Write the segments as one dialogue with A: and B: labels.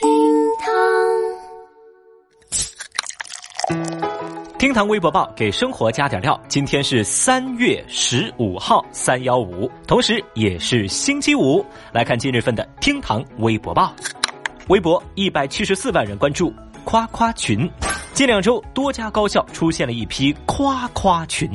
A: 厅
B: 堂，厅堂微博报给生活加点料。今天是三月十五号，三幺五，同时也是星期五。来看今日份的厅堂微博报，微博一百七十四万人关注，夸夸群。近两周，多家高校出现了一批夸夸群。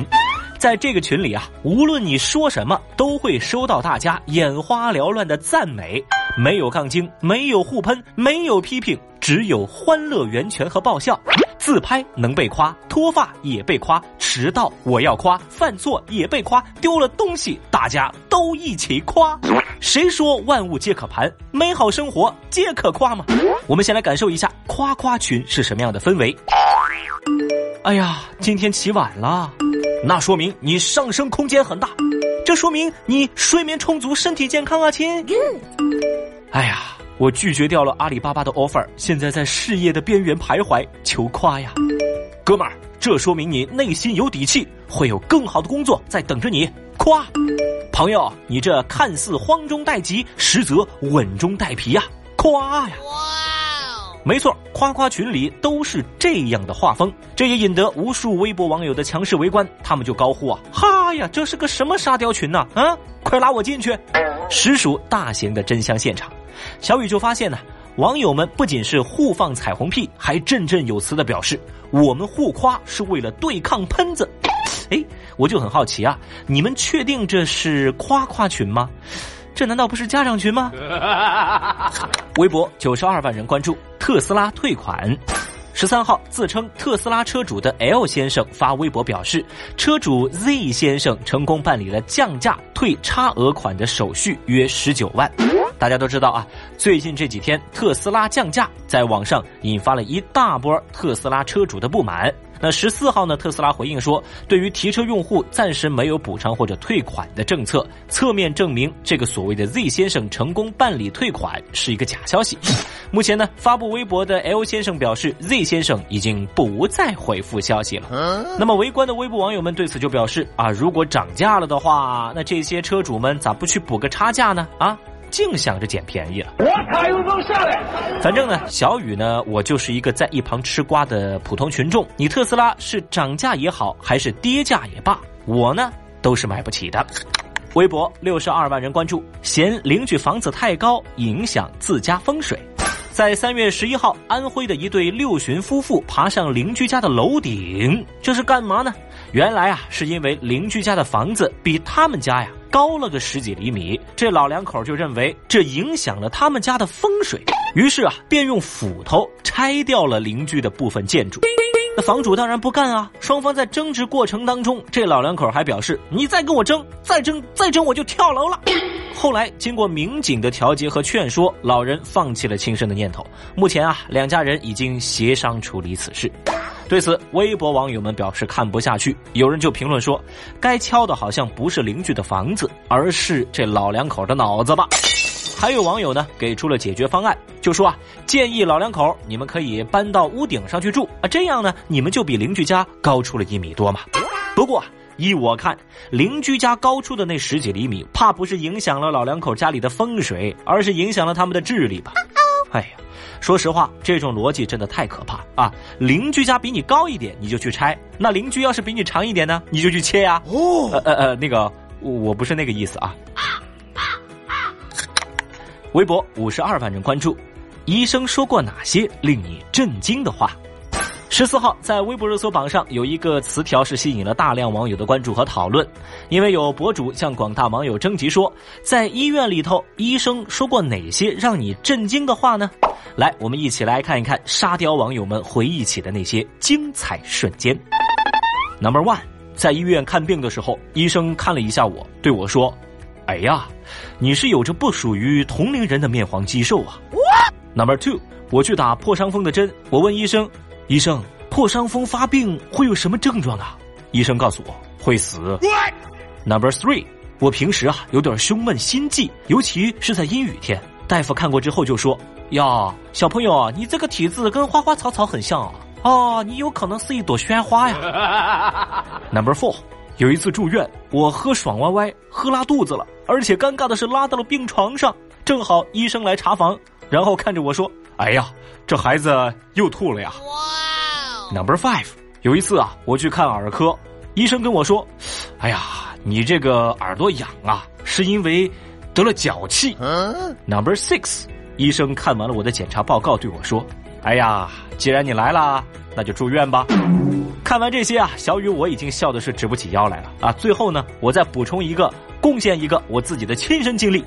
B: 在这个群里啊，无论你说什么，都会收到大家眼花缭乱的赞美。没有杠精，没有互喷，没有批评，只有欢乐源泉和爆笑。自拍能被夸，脱发也被夸，迟到我要夸，犯错也被夸，丢了东西大家都一起夸。谁说万物皆可盘，美好生活皆可夸吗？我们先来感受一下夸夸群是什么样的氛围。哎呀，今天起晚了。那说明你上升空间很大，这说明你睡眠充足，身体健康啊，亲。哎呀，我拒绝掉了阿里巴巴的 offer，现在在事业的边缘徘徊，求夸呀，哥们儿，这说明你内心有底气，会有更好的工作在等着你，夸。朋友，你这看似慌中带急，实则稳中带皮呀，夸呀。没错，夸夸群里都是这样的画风，这也引得无数微博网友的强势围观。他们就高呼啊：“哈呀，这是个什么沙雕群呢？啊，快拉我进去！”实属大型的真香现场。小雨就发现呢，网友们不仅是互放彩虹屁，还振振有词的表示：“我们互夸是为了对抗喷子。”哎，我就很好奇啊，你们确定这是夸夸群吗？这难道不是家长群吗？微博九十二万人关注。特斯拉退款，十三号自称特斯拉车主的 L 先生发微博表示，车主 Z 先生成功办理了降价退差额款的手续，约十九万。大家都知道啊，最近这几天特斯拉降价，在网上引发了一大波特斯拉车主的不满。那十四号呢？特斯拉回应说，对于提车用户暂时没有补偿或者退款的政策，侧面证明这个所谓的 Z 先生成功办理退款是一个假消息。目前呢，发布微博的 L 先生表示，Z 先生已经不再回复消息了。那么围观的微博网友们对此就表示啊，如果涨价了的话，那这些车主们咋不去补个差价呢？啊？净想着捡便宜了，我卡又能下来。反正呢，小雨呢，我就是一个在一旁吃瓜的普通群众。你特斯拉是涨价也好，还是跌价也罢，我呢都是买不起的。微博六十二万人关注，嫌邻居房子太高影响自家风水。在三月十一号，安徽的一对六旬夫妇爬上邻居家的楼顶，这是干嘛呢？原来啊，是因为邻居家的房子比他们家呀。高了个十几厘米，这老两口就认为这影响了他们家的风水，于是啊，便用斧头拆掉了邻居的部分建筑。那房主当然不干啊！双方在争执过程当中，这老两口还表示：“你再跟我争，再争，再争，我就跳楼了。”后来经过民警的调解和劝说，老人放弃了轻生的念头。目前啊，两家人已经协商处理此事。对此，微博网友们表示看不下去，有人就评论说：“该敲的好像不是邻居的房子，而是这老两口的脑子吧。”还有网友呢给出了解决方案，就说啊，建议老两口你们可以搬到屋顶上去住啊，这样呢你们就比邻居家高出了一米多嘛。不过依我看，邻居家高出的那十几厘米，怕不是影响了老两口家里的风水，而是影响了他们的智力吧。哎呀，说实话，这种逻辑真的太可怕啊！邻居家比你高一点，你就去拆；那邻居要是比你长一点呢，你就去切呀。哦，呃呃呃，那个，我不是那个意思啊。微博五十二万人关注，医生说过哪些令你震惊的话？十四号，在微博热搜榜上有一个词条是吸引了大量网友的关注和讨论，因为有博主向广大网友征集说，在医院里头，医生说过哪些让你震惊的话呢？来，我们一起来看一看沙雕网友们回忆起的那些精彩瞬间。Number one，在医院看病的时候，医生看了一下我，对我说：“哎呀，你是有着不属于同龄人的面黄肌瘦啊。”Number two，我去打破伤风的针，我问医生。医生，破伤风发病会有什么症状啊？医生告诉我会死。Number three，我平时啊有点胸闷心悸，尤其是在阴雨天。大夫看过之后就说：“呀，小朋友，你这个体质跟花花草草很像啊，哦，你有可能是一朵鲜花呀。”Number four，有一次住院，我喝爽歪歪，喝拉肚子了，而且尴尬的是拉到了病床上，正好医生来查房，然后看着我说：“哎呀，这孩子又吐了呀。哇 Number five，有一次啊，我去看耳科，医生跟我说：“哎呀，你这个耳朵痒啊，是因为得了脚气。”Number six，医生看完了我的检查报告，对我说：“哎呀，既然你来了，那就住院吧。”看完这些啊，小雨我已经笑的是直不起腰来了啊！最后呢，我再补充一个，贡献一个我自己的亲身经历。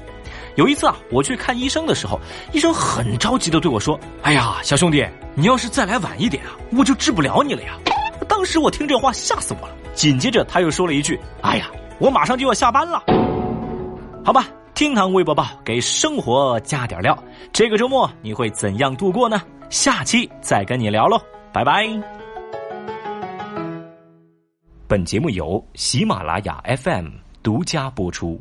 B: 有一次啊，我去看医生的时候，医生很着急的对我说：“哎呀，小兄弟，你要是再来晚一点啊，我就治不了你了呀！”当时我听这话吓死我了。紧接着他又说了一句：“哎呀，我马上就要下班了。”好吧，厅堂微博报给生活加点料。这个周末你会怎样度过呢？下期再跟你聊喽，拜拜。本节目由喜马拉雅 FM 独家播出。